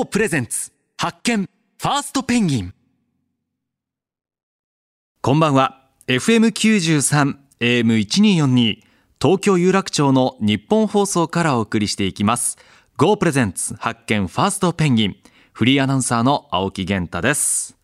GO プレゼンツ。発見。ファーストペンギン。こんばんは。FM93 AM1242 東京有楽町の日本放送からお送りしていきます。GO プレゼンツ。発見。ファーストペンギン。フリーアナウンサーの青木源太です。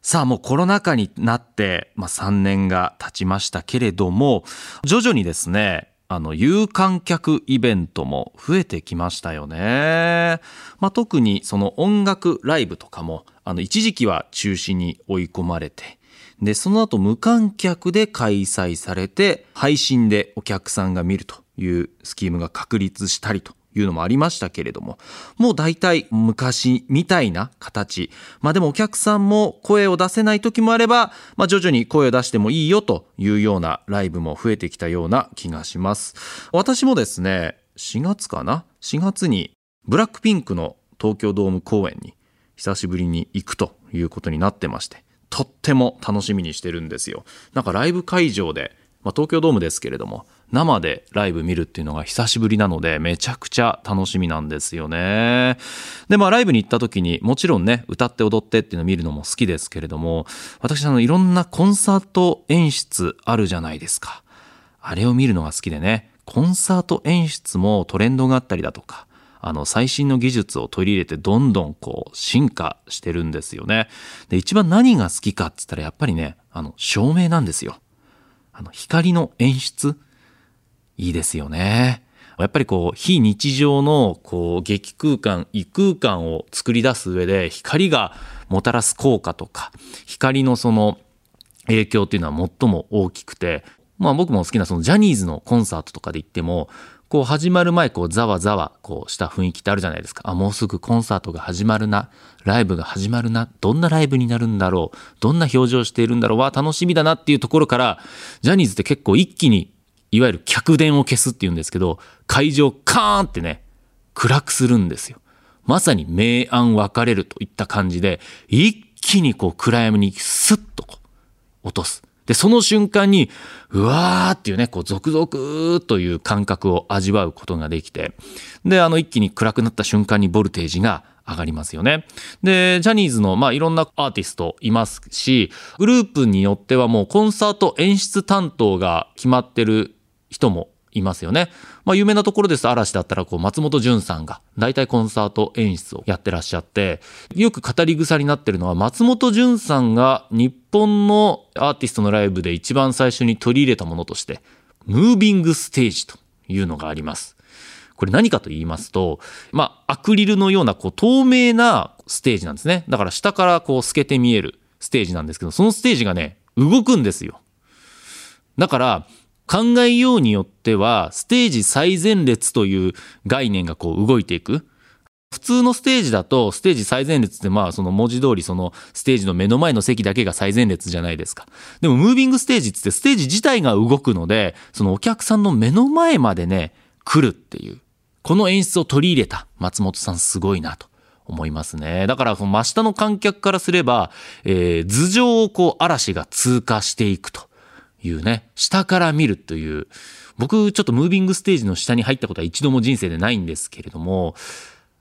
さあもうコロナ禍になって、まあ、3年が経ちましたけれども徐々にですねあの有観客イベントも増えてきましたよね。まあ、特にその音楽ライブとかもあの一時期は中止に追い込まれてでその後無観客で開催されて配信でお客さんが見るというスキームが確立したりというのもありましたけれども、もう大体昔みたいな形。まあでもお客さんも声を出せない時もあれば、まあ徐々に声を出してもいいよというようなライブも増えてきたような気がします。私もですね、4月かな ?4 月にブラックピンクの東京ドーム公演に久しぶりに行くということになってまして、とっても楽しみにしてるんですよ。なんかライブ会場で、まあ、東京ドームですけれども、生でライブ見るっていうのが久しぶりなのでめちゃくちゃ楽しみなんですよね。でまあライブに行った時にもちろんね歌って踊ってっていうのを見るのも好きですけれども私あのいろんなコンサート演出あるじゃないですか。あれを見るのが好きでねコンサート演出もトレンドがあったりだとかあの最新の技術を取り入れてどんどんこう進化してるんですよね。で一番何が好きかっつったらやっぱりねあの照明なんですよ。あの光の演出いいですよね。やっぱりこう非日常のこう劇空間異空間を作り出す上で光がもたらす効果とか光のその影響っていうのは最も大きくてまあ僕も好きなそのジャニーズのコンサートとかで行ってもこう始まる前こうざわざわこうした雰囲気ってあるじゃないですか。あもうすぐコンサートが始まるな。ライブが始まるな。どんなライブになるんだろう。どんな表情をしているんだろう。わ楽しみだなっていうところからジャニーズって結構一気にいわゆる客電を消すっていうんですけど、会場カーンってね、暗くするんですよ。まさに明暗分かれるといった感じで、一気にこう暗闇にスッとこう落とす。で、その瞬間に、うわーっていうね、こう、続々という感覚を味わうことができて、で、あの、一気に暗くなった瞬間にボルテージが上がりますよね。で、ジャニーズの、まあ、いろんなアーティストいますし、グループによってはもうコンサート演出担当が決まってる人もいますよね。まあ有名なところです嵐だったらこう松本潤さんが大体コンサート演出をやってらっしゃってよく語り草になってるのは松本潤さんが日本のアーティストのライブで一番最初に取り入れたものとしてムービングステージというのがあります。これ何かと言いますと、まあアクリルのようなこう透明なステージなんですね。だから下からこう透けて見えるステージなんですけどそのステージがね動くんですよ。だから考えようによっては、ステージ最前列という概念がこう動いていく。普通のステージだと、ステージ最前列ってまあその文字通りそのステージの目の前の席だけが最前列じゃないですか。でもムービングステージってステージ自体が動くので、そのお客さんの目の前までね、来るっていう。この演出を取り入れた松本さんすごいなと。思いますね。だから、その真下の観客からすれば、えー、頭上をこう嵐が通過していくと。いうね、下から見るという、僕ちょっとムービングステージの下に入ったことは一度も人生でないんですけれども、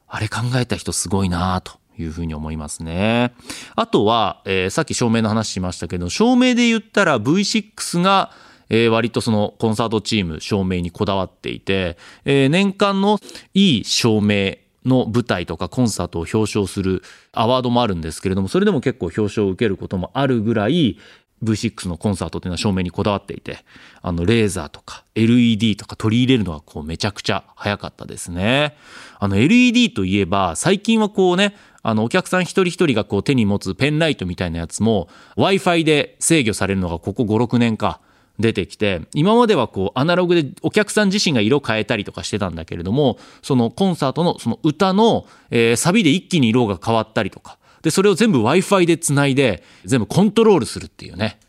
あれ考えた人すごいなというふうに思いますね。あとは、えー、さっき照明の話しましたけど、照明で言ったら V6 がえー、割とそのコンサートチーム照明にこだわっていて、えー、年間のいい照明の舞台とかコンサートを表彰するアワードもあるんですけれども、それでも結構表彰を受けることもあるぐらい、V6 のコンサートっていうのは照明にこだわっていて、あの、レーザーとか LED とか取り入れるのはこうめちゃくちゃ早かったですね。あの、LED といえば、最近はこうね、あの、お客さん一人一人がこう手に持つペンライトみたいなやつも、Wi-Fi で制御されるのがここ5、6年か。出てきて今まではこうアナログでお客さん自身が色変えたりとかしてたんだけれどもそのコンサートのその歌の、えー、サビで一気に色が変わったりとかで、それを全部 Wi-Fi でつないで、全部コントロールするっていうね、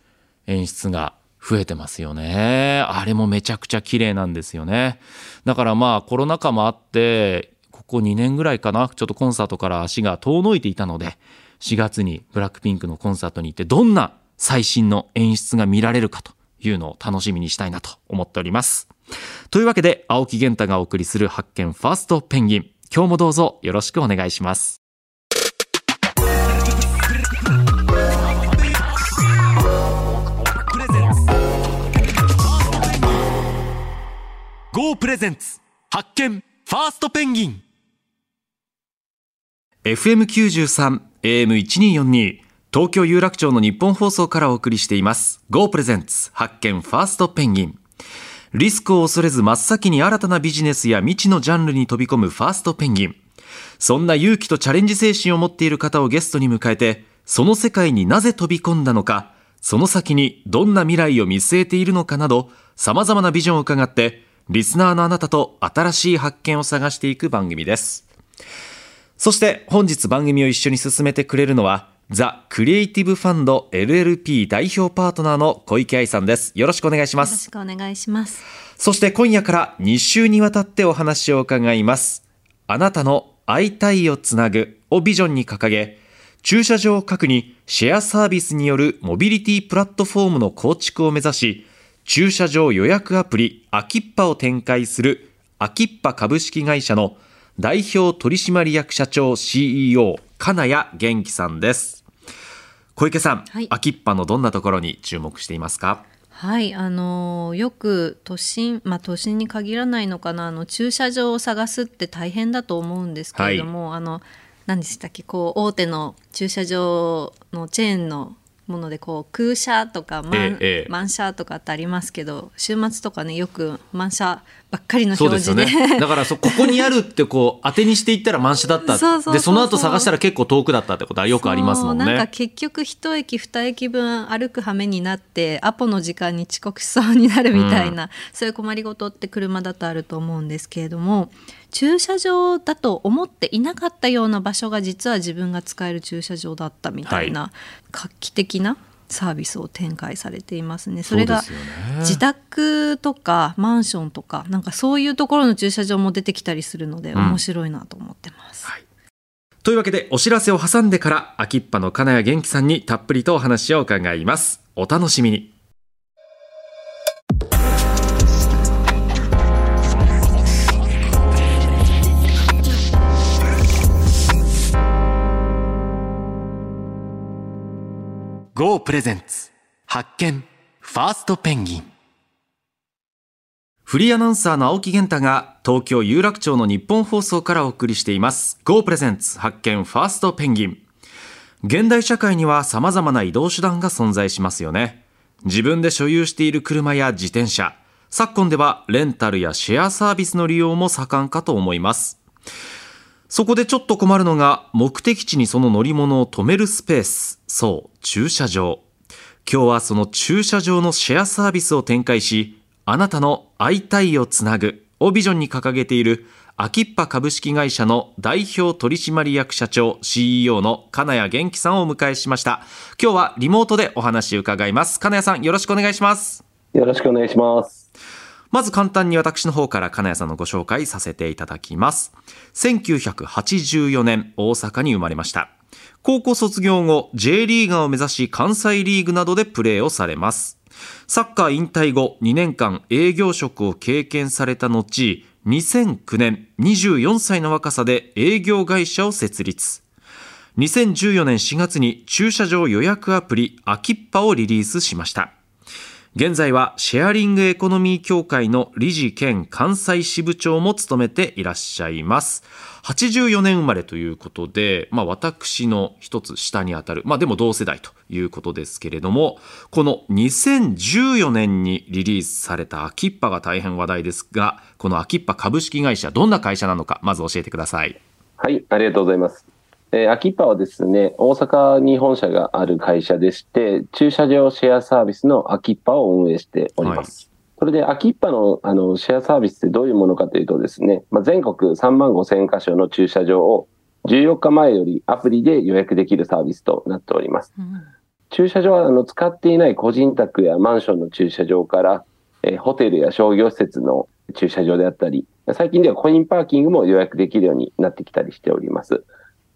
演出が増えてますよね。あれもめちゃくちゃ綺麗なんですよね。だからまあコロナ禍もあって、ここ2年ぐらいかな、ちょっとコンサートから足が遠のいていたので、4月にブラックピンクのコンサートに行って、どんな最新の演出が見られるかというのを楽しみにしたいなと思っております。というわけで、青木源太がお送りする発見ファーストペンギン。今日もどうぞよろしくお願いします。GO プレゼンツ。発見。ファーストペンギン。FM93 AM1242 東京有楽町の日本放送からお送りしています。Go プレゼンツ。発見。ファーストペンギン。リスクを恐れず真っ先に新たなビジネスや未知のジャンルに飛び込むファーストペンギン。そんな勇気とチャレンジ精神を持っている方をゲストに迎えてその世界になぜ飛び込んだのかその先にどんな未来を見据えているのかなど様々なビジョンを伺ってリスナーのあなたと新しい発見を探していく番組です。そして本日番組を一緒に進めてくれるのはザ・クリエイティブファンド LLP 代表パートナーの小池愛さんです。よろしくお願いしまよろしすくお願いします。そして今夜から2週にわたってお話を伺います。あなたの会いたいをつなぐをビジョンに掲げ駐車場各にシェアサービスによるモビリティプラットフォームの構築を目指し駐車場予約アプリアキッパを展開するアキッパ株式会社の代表取締役社長 CEO 金谷元気さんです。小池さん、はい。アキッパのどんなところに注目していますか？はい、あのーよく都心、まあ都心に限らないのかな、あの駐車場を探すって大変だと思うんですけれども、あの何でしたっけ、こう大手の駐車場のチェーンのものでこう空車とか満,、ええええ満車とかってありますけど、週末とかねよく満車ばっかりのそう表ですよ示で。ね。だからそ、ここにあるってこう、当てにしていったら満車だった。で、その後探したら結構遠くだったってことはよくありますもんそうなんかね。結局一駅二駅分歩く羽目になってアポの時間に遅刻しそうになるみたいな、そういう困りごとって車だとあると思うんですけれども駐車場だと思っていなかったような場所が実は自分が使える駐車場だったみたいな、画期的なサービスを展開されていますね。それが自宅とかマンションとかなんかそういうところの駐車場も出てきたりするのでん面白いなと思ってます。はいというわけで、お知らせを挟んでから、秋っぱの金谷元気さんにたっぷりとお話を伺います。お楽しみに。GO プレゼンツ。発見。ファーストペンギン。フリーアナウンサーの青木源太が東京有楽町の日本放送からお送りしています。GO プレゼンツ。発見。ファーストペンギン。現代社会には様々な移動手段が存在しますよね。自分で所有している車や自転車。昨今ではレンタルやシェアサービスの利用も盛んかと思います。そこでちょっと困るのが目的地にその乗り物を止めるスペース。そう、駐車場。今日はその駐車場のシェアサービスを展開し、あなたの会いたいをつなぐをビジョンに掲げているアキッパ株式会社の代表取締役社長 CEO の金谷元気さんをお迎えしました。今日はリモートでお話を伺います。金谷さんよろしくお願いします。よろしくお願いします。まず簡単に私の方から金谷さんのご紹介させていただきます。1984年、大阪に生まれました。高校卒業後、J リーガーを目指し関西リーグなどでプレーをされます。サッカー引退後、2年間営業職を経験された後、2009年、24歳の若さで営業会社を設立。2014年4月に駐車場予約アプリアキッパをリリースしました。現在はシェアリングエコノミー協会の理事兼関西支部長も務めていらっしゃいます。84年生まれということで、まあ私の一つ下にあたる、まあでも同世代ということですけれども、この2014年にリリースされたアキッパが大変話題ですが、このアキッパ株式会社、どんな会社なのか、まず教えてください。はい、ありがとうございます。えー、アキッパはですね、大阪に本社がある会社でして、駐車場シェアサービスのアキッパを運営しております。それで、アキッパのあのシェアサービスってどういうものかというとですね、まあ、全国3万5千箇所の駐車場を14日前よりアプリで予約できるサービスとなっております。うん駐車場はあの使っていない個人宅やマンションの駐車場から、えーホテルや商業施設の駐車場であったり、最近ではコインパーキングも予約できるようになってきたりしております。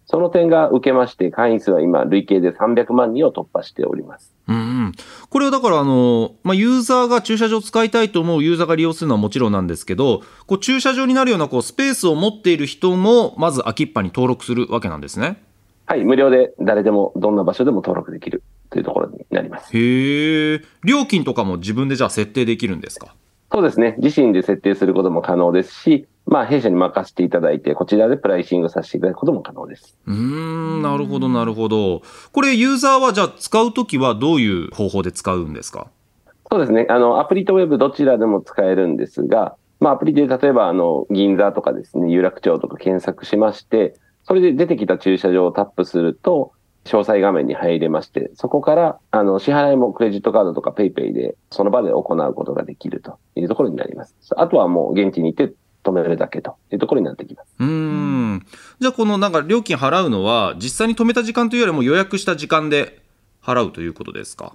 その点が受けまして、会員数は今、累計で300万人を突破しております。うんうん、これはだからあの、まあ、ユーザーが駐車場を使いたいと思うユーザーが利用するのはもちろんなんですけど、こう駐車場になるようなこうスペースを持っている人も、まずアキッパに登録するわけなんですね。はい、無料で誰でもどんな場所でも登録できるというところになります。へえ。料金とかも自分でじゃあ設定できるんですか？そうですね。自身で設定することも可能ですし、まあ、弊社に任せていただいて、こちらでプライシングさせていただくことも可能です。うーん、なるほど、なるほど。これ、ユーザーはじゃあ使うときはどういう方法で使うんですか？そうですね。あの、アプリとウェブどちらでも使えるんですが、まあ、アプリで例えば、あの、銀座とかですね、有楽町とか検索しまして、それで出てきた駐車場をタップすると、詳細画面に入れまして、そこから、あの、支払いもクレジットカードとかペイペイで、その場で行うことができるというところになります。あとはもう現地に行って止めるだけというところになってきます。うーん。じゃあ、このなんか料金払うのは、実際に止めた時間というよりも予約した時間で払うということですか？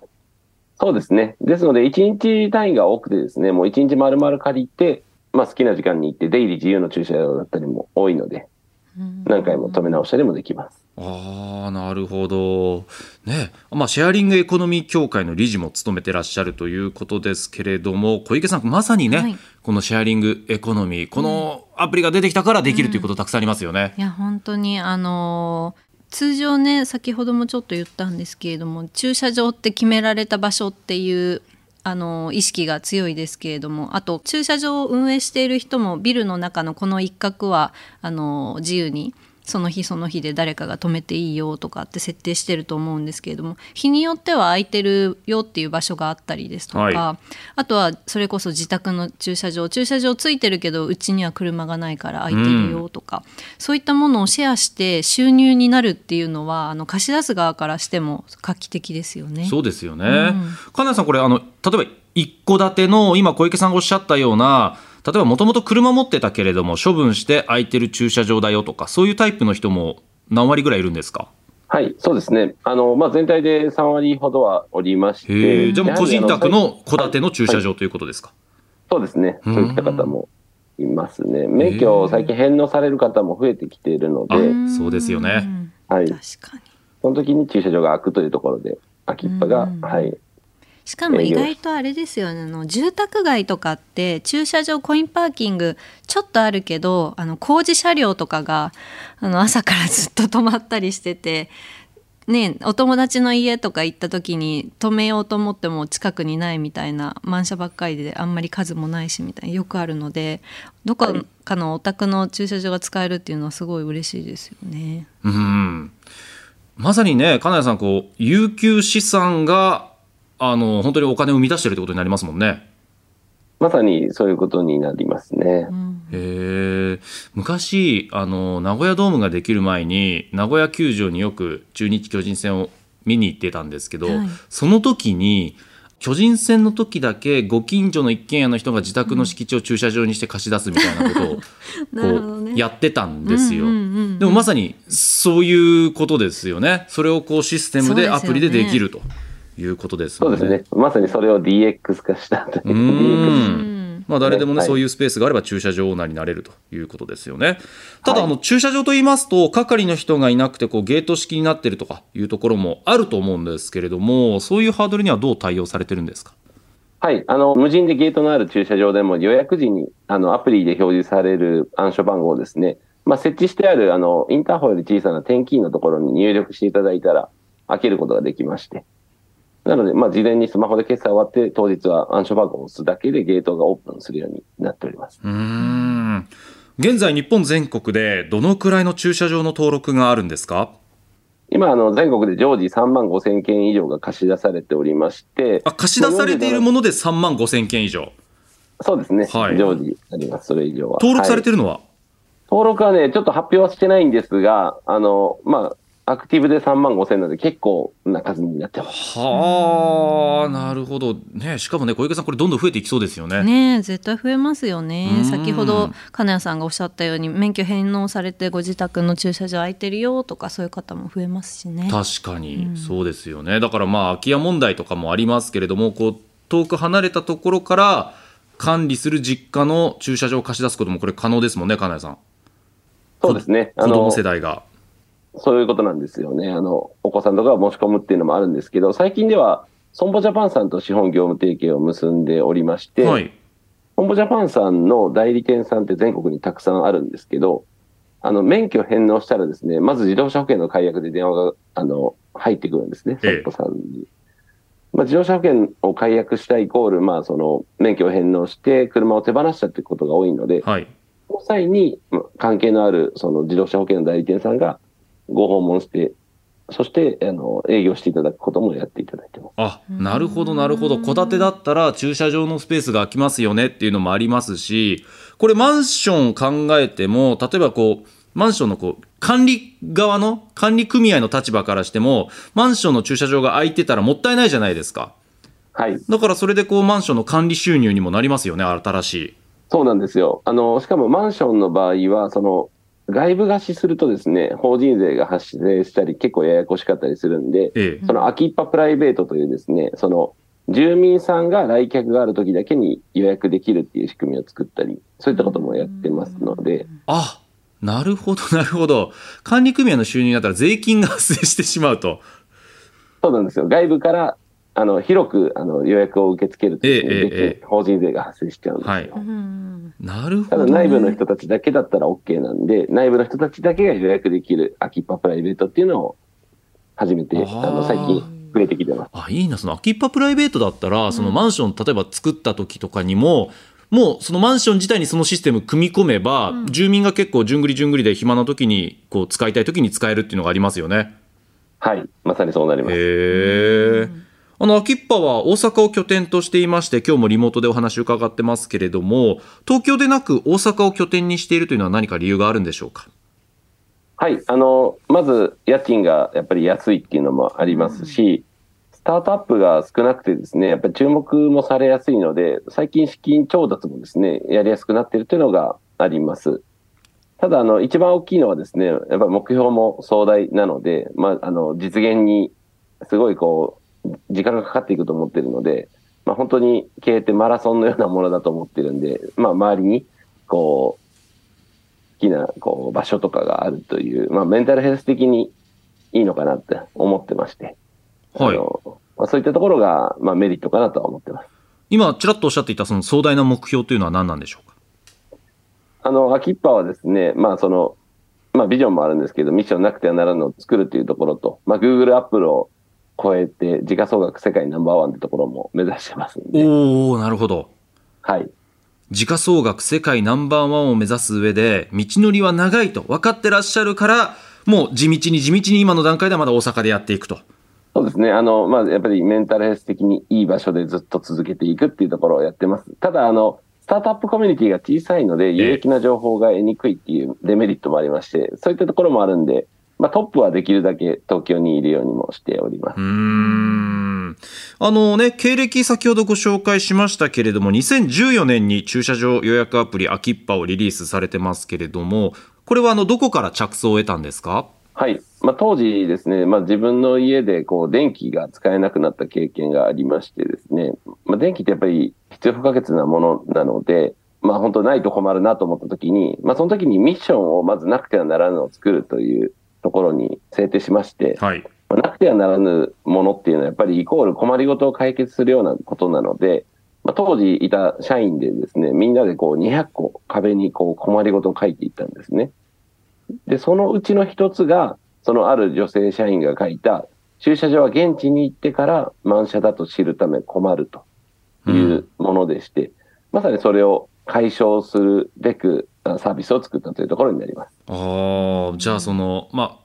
そうですね。ですので、1日単位が多くてですね、もう1日丸々借りて、まあ好きな時間に行って、出入り自由の駐車場だったりも多いので、何回も止め直したりもできます。ああ、なるほど。ね。まあ、シェアリングエコノミー協会の理事も務めてらっしゃるということですけれども、小池さん、まさにね、はいこのシェアリングエコノミー、このアプリが出てきたからできるということたくさんありますよね。いや本当にあのー通常ね先ほどもちょっと言ったんですけれども駐車場って決められた場所っていうあの意識が強いですけれどもあと駐車場を運営している人もビルの中のこの一角はあの自由にその日その日で誰かが止めていいよとかって設定してると思うんですけれども日によっては空いてるよっていう場所があったりですとか、はいあとはそれこそ自宅の駐車場駐車場ついてるけどうちには車がないから空いてるよとか、そういったものをシェアして収入になるっていうのはあの貸し出す側からしても画期的ですよね。そうですよね。うん金谷さん、これ、あの、例えば一戸建ての、今小池さんがおっしゃったような、例えばもともと車持ってたけれども、処分して空いてる駐車場だよとか、そういうタイプの人も何割ぐらいいるんですか？はい、そうですね。あの、まあ、全体で3割ほどはおりましへて。え、じゃあもう個人宅の戸建ての駐車はい場ということですか？そうですね。うんそういった方もいますね。免許を最近返納される方も増えてきているので、あそうですよねうんはい。確かにその時に駐車場が開くというところで、空きっぱが、うんはい。しかも意外とあれですよねあの住宅街とかって駐車場コインパーキングちょっとあるけどあの工事車両とかがあの朝からずっと止まったりしてて。ね、お友達の家とか行った時に止めようと思っても近くにないみたいな満車ばっかりであんまり数もないしみたいなよくあるのでどこかのお宅の駐車場が使えるっていうのはすごい嬉しいですよね。うん。まさにね、金谷さん、こう、有給資産が、あの、本当にお金を生み出してるってことになりますもんね。まさにそういうことになりますね。うんへえ昔あの名古屋ドームができる前に名古屋球場によく中日巨人戦を見に行ってたんですけど、はいその時に巨人戦の時だけご近所の一軒家の人が自宅の敷地を駐車場にして貸し出すみたいなことを こうねやってたんですよ。うんうんうんうんでもまさにそういうことですよね。それをこうシステムでアプリでできるということですもね。そうんですね。まさにそれを DX 化したという。うまあ、誰でもね、はいそういうスペースがあれば駐車場オーナーになれるということですよね。ただ、はいあの駐車場と言いますと係の人がいなくてこうゲート式になってるとかいうところもあると思うんですけれどもそういうハードルにはどう対応されてるんですか？はい。あの、無人でゲートのある駐車場でも予約時に、あの、アプリで表示される暗証番号ですね。まあ、設置してある、あの、インターホンより小さな点キーのところに入力していただいたら、開けることができまして。なので、まあ、事前にスマホで決済終わって、当日は暗証番号を押すだけでゲートがオープンするようになっております。うーん。現在日本全国でどのくらいの駐車場の登録があるんですか？今、あの、全国で常時3万5千件以上が貸し出されておりまして、あ貸し出されているもので3万5千件以上。そうですね。はい。常時あります、それ以上は。登録されてる、るのは、登録はね、ちょっと発表はしてないんですが、あの、まあ、アクティブで3万5千なので結構な数になってます。はあなるほど。ねしかもね小池さんこれどんどん増えていきそうですよね。ねえ絶対増えますようねん。先ほど金谷さんがおっしゃったように免許返納されてご自宅の駐車場空いてるよとかそういう方も増えますしね。確かに、うん。そうですよね。だからまあ空き家問題とかもありますけれどもこう遠く離れたところから管理する実家の駐車場を貸し出すこともこれ可能ですもんね金谷さん。そうですね。あの子供、世代がそういうことなんですよね。あの、お子さんとかが申し込むっていうのもあるんですけど、最近では、損保ジャパンさんと資本業務提携を結んでおりまして、はい損保ジャパンさんの代理店さんって全国にたくさんあるんですけど、あの、免許返納したらですね、まず自動車保険の解約で電話が、あの、入ってくるんですね、ええ損保さんに。まあ、自動車保険を解約したイコール、まあ、その免許を返納して車を手放したってことが多いので、はい。その際にまあ関係のあるその自動車保険の代理店さんがご訪問して、そしてあの営業していただくこともやっていただいてます。あ、なるほど、なるほど。戸建てだったら駐車場のスペースが空きますよねっていうのもありますし、これマンション考えても、例えばこう、マンションのこう、管理側の、管理組合の立場からしても、マンションの駐車場が空いてたらもったいないじゃないですか。はい、だからそれでこう、マンションの管理収入にもなりますよね、新しい。そうなんですよ。あの、しかもマンションの場合は、その、外部貸しするとですね、法人税が発生したり、結構ややこしかったりするんで、ええ。その空きっぱプライベートというですね、その、住民さんが来客がある時だけに予約できるっていう仕組みを作ったり、そういったこともやってますので、あ、なるほど、なるほど。管理組合の収入だったら税金が発生してしまうと。そうなんですよ。外部から、あの、広く、あの、予約を受け付けるとええ法人税が発生しちゃうんですよ。なるほど、ただね。内部の人たちだけだったら OK なんで、内部の人たちだけが予約できる空きっぱプライベートっていうのを始めて、あの、最近増えてきてます。あいいなその空きっぱプライベートだったら、そのマンション例えば作った時とかにももうそのマンション自体にそのシステム組み込めば、住民が結構じゅんぐりじゅんぐりで暇な時にこう使いたい時に使えるっていうのがありますよね。はい。まさにそうなります。へえ。あの秋っぱは大阪を拠点としていまして今日もリモートでお話を伺ってますけれども東京でなく大阪を拠点にしているというのは何か理由があるんでしょうか？はい。あの、まず、家賃がやっぱり安いっていうのもありますし、スタートアップが少なくてですね、やっぱり注目もされやすいので、最近資金調達もですね、やりやすくなっているというのがあります。ただ、あの、一番大きいのはですね、やっぱり目標も壮大なので、まあ、あの、実現にすごいこう、時間がかかっていくと思っているので、まあ、本当に経営ってマラソンのようなものだと思ってるんで、まあ、周りに、こう、好きなこう場所とかがあるという、まあ、メンタルヘルス的にいいのかなって思ってまして、はい。まあ、そういったところが、まあ、メリットかなとは思ってます。今ちらっとおっしゃっていたその壮大な目標というのは何なんでしょうか？あの、アキッパはですね、まあ、その、まあ、ビジョンもあるんですけど、ミッションなくてはならぬを作るというところと、まあ、Google、Apple を超えて、時価総額世界ナンバーワンってところも目指してますんで、おおなるほどはい。時価総額世界ナンバーワンを目指す上で道のりは長いと分かってらっしゃるからもう地道に地道に今の段階ではまだ大阪でやっていくとそうですね。あの、まあ、やっぱりメンタルヘルス的にいい場所でずっと続けていくっていうところをやってます。ただ、あの、スタートアップコミュニティが小さいので、有益な情報が得にくいっていうデメリットもありまして、そういったところもあるんで、まあ、トップはできるだけ東京にいるようにもしておりますうー。んあのね経歴先ほどご紹介しましたけれども2014年に駐車場予約アプリアキッパをリリースされてますけれどもこれはあのどこから着想を得たんですか？はい。まあ、当時ですね、まあ、自分の家でこう電気が使えなくなった経験がありましてですね、まあ、電気ってやっぱり必要不可欠なものなので、まあ、本当ないと困るなと思った時に、まあ、その時にミッションをまずなくてはならぬのを作るというところに制定しまして、はいまあなくてはならぬものっていうのはやっぱりイコール困りごとを解決するようなことなので、まあ、当時いた社員でですね、みんなでこう200個壁にこう困りごとを書いていったんですね。で、そのうちの一つが、そのある女性社員が書いた、駐車場は現地に行ってから満車だと知るため困るというものでして、まさにそれを解消するべくあサービスを作ったというところになります。ああじゃあそのまあ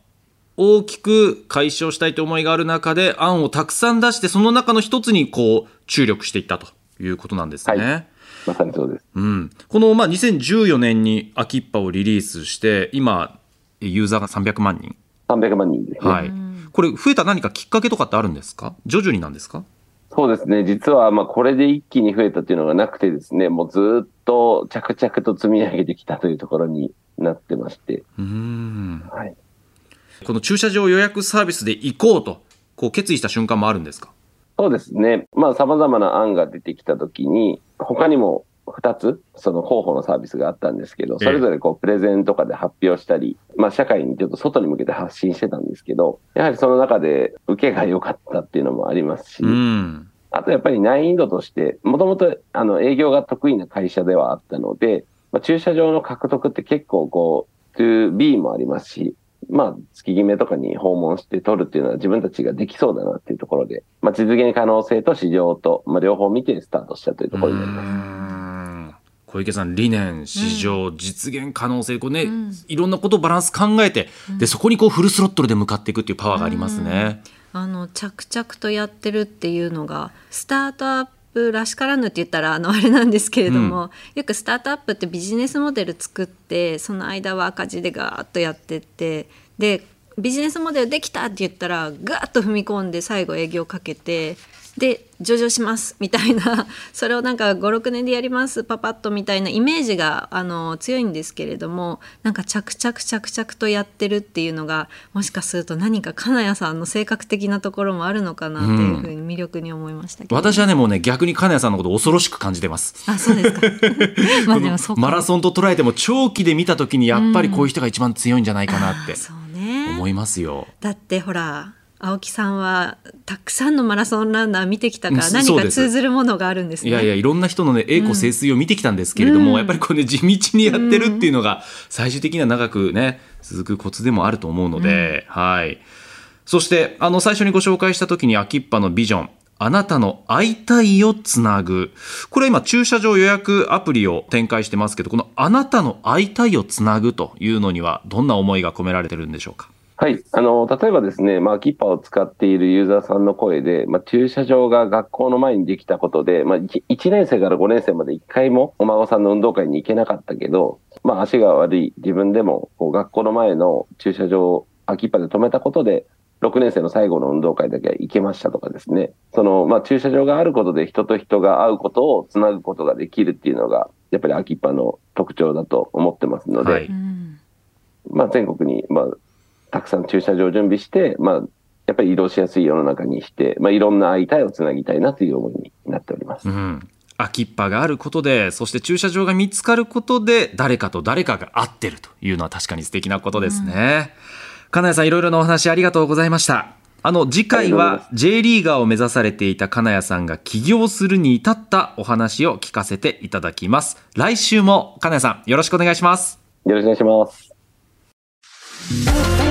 大きく解消したいという思いがある中で案をたくさん出してその中の一つにこう注力していったということなんですね。はいまさにそうです。うん、この、まあ、2014年にアキッパをリリースして今ユーザーが300万人、300万人ですね。はい、これ増えた何かきっかけとかってあるんですか？徐々になんですか？そうですね。実は、まあ、これで一気に増えたっていうのがなくてですね、もうずっと着々と積み上げてきたというところになってまして、うーんはい。この駐車場予約サービスで行こうとこう決意した瞬間もあるんですか？そうですね。まあ、様々な案が出てきたときに、他にも2つ、その候補のサービスがあったんですけど、それぞれこう、プレゼンとかで発表したり、まあ、社会にちょっと外に向けて発信してたんですけど、やはりその中で受けが良かったっていうのもありますし、うん。あとやっぱり難易度として、もともとあの営業が得意な会社ではあったので、まあ、駐車場の獲得って結構こう、2B もありますし、まあ、月決めとかに訪問して取るっていうのは自分たちができそうだなっていうところで、まあ、実現可能性と市場と、まあ、両方見てスタートしたというところになります。小池さん理念市場、実現可能性こうね、いろんなことをバランス考えて、でそこにこうフルスロットルで向かっていくっていうパワーがありますね。あの着々とやってるっていうのがスタートアップらしからぬって言ったらあのあれなんですけれども、よくスタートアップってビジネスモデル作ってその間は赤字でガーッとやってってでビジネスモデルできたって言ったらガーッと踏み込んで最後営業かけてで上場しますみたいな。それをなんか56年でやりますパパッとみたいなイメージがあの強いんですけれどもなんか着々着々とやってるっていうのがもしかすると何か金谷さんの性格的なところもあるのかなっていうふうに魅力に思いましたけど、私はねもうね逆に金谷さんのことを恐ろしく感じてます。あそうですか。まあでもそマラソンと捉えても長期で見た時にやっぱりこういう人が一番強いんじゃないかなってあそうね。思いますよ。だってほら青木さんはたくさんのマラソンランナー見てきたからうん何か通ずるものがあるんですね。いやいやいろんな人のね栄枯盛衰を見てきたんですけれども、やっぱりこうね地道にやってるっていうのが最終的には長くね続くコツでもあると思うので、はいそしてあの最初にご紹介した時に秋っぱのビジョンあなたの会いたいをつなぐ。これ今駐車場予約アプリを展開してますけど、このあなたの会いたいをつなぐというのにはどんな思いが込められてるんでしょうか？はい。あの、例えばですね、まあ、キッパーを使っているユーザーさんの声で、まあ、駐車場が学校の前にできたことで、まあ、1年生から5年生まで1回もお孫さんの運動会に行けなかったけど、まあ、足が悪い自分でも、こう、学校の前の駐車場を秋っぱで止めたことで、6年生の最後の運動会だけ行けましたとかですね。その、まあ、駐車場があることで人と人が会うことをつなぐことができるっていうのが、やっぱり秋っぱの特徴だと思ってますので、はいうんまあ、全国に、まあ、たくさん駐車場を準備して、まあ、やっぱり移動しやすい世の中にして、まあ、いろんな会いたいをつなぎたいなという思いになっております。うん。空きっぱがあることで、そして駐車場が見つかることで、誰かと誰かが会ってるというのは確かに素敵なことですね。金谷さん、いろいろなお話ありがとうございました。あの、次回は J リーガーを目指されていた金谷さんが起業するに至ったお話を聞かせていただきます。来週も金谷さん、よろしくお願いします。よろしくお願いします。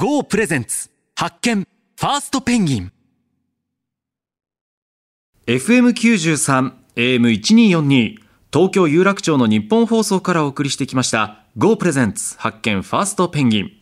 GO プレゼンツ発見ファーストペンギン。FM93 AM1242 東京有楽町の日本放送からお送りしてきました GO プレゼンツ発見ファーストペンギン。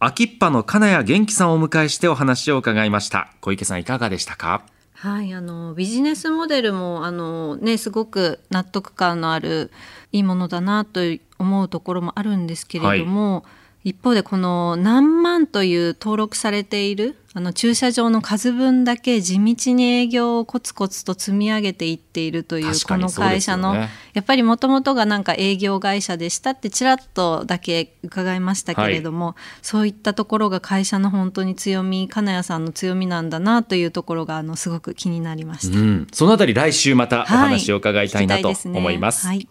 秋っぱの金谷元気さんをお迎えしてお話を伺いました。小池さんいかがでしたか？はい、あのビジネスモデルもあの、ね、すごく納得感のあるいいものだなと思うところもあるんですけれども、一方でこの何万という登録されているあの駐車場の数分だけ地道に営業をコツコツと積み上げていっているというこの会社の、やっぱりもともとがなんか営業会社でしたってちらっとだけ伺いましたけれども、そういったところが会社の本当に強み金谷さんの強みなんだなというところがあのすごく気になりました。うん、そのあたり来週またおはい。話を伺いたいなと聞きですね。思います。はい。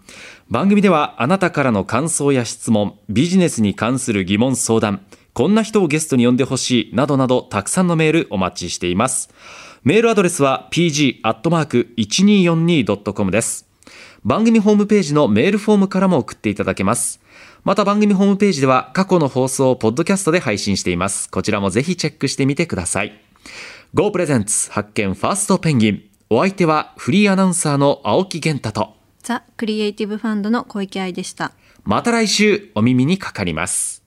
番組ではあなたからの感想や質問、ビジネスに関する疑問相談、こんな人をゲストに呼んでほしいなどなどたくさんのメールお待ちしています。メールアドレスは pg.1242.com です。番組ホームページのメールフォームからも送っていただけます。また番組ホームページでは過去の放送をポッドキャストで配信しています。こちらもぜひチェックしてみてください。Go プレゼンツ発見ファーストペンギン。お相手はフリーアナウンサーの青木源太と、ザ・クリエイティブファンドの小池愛でした。また来週お耳にかかります。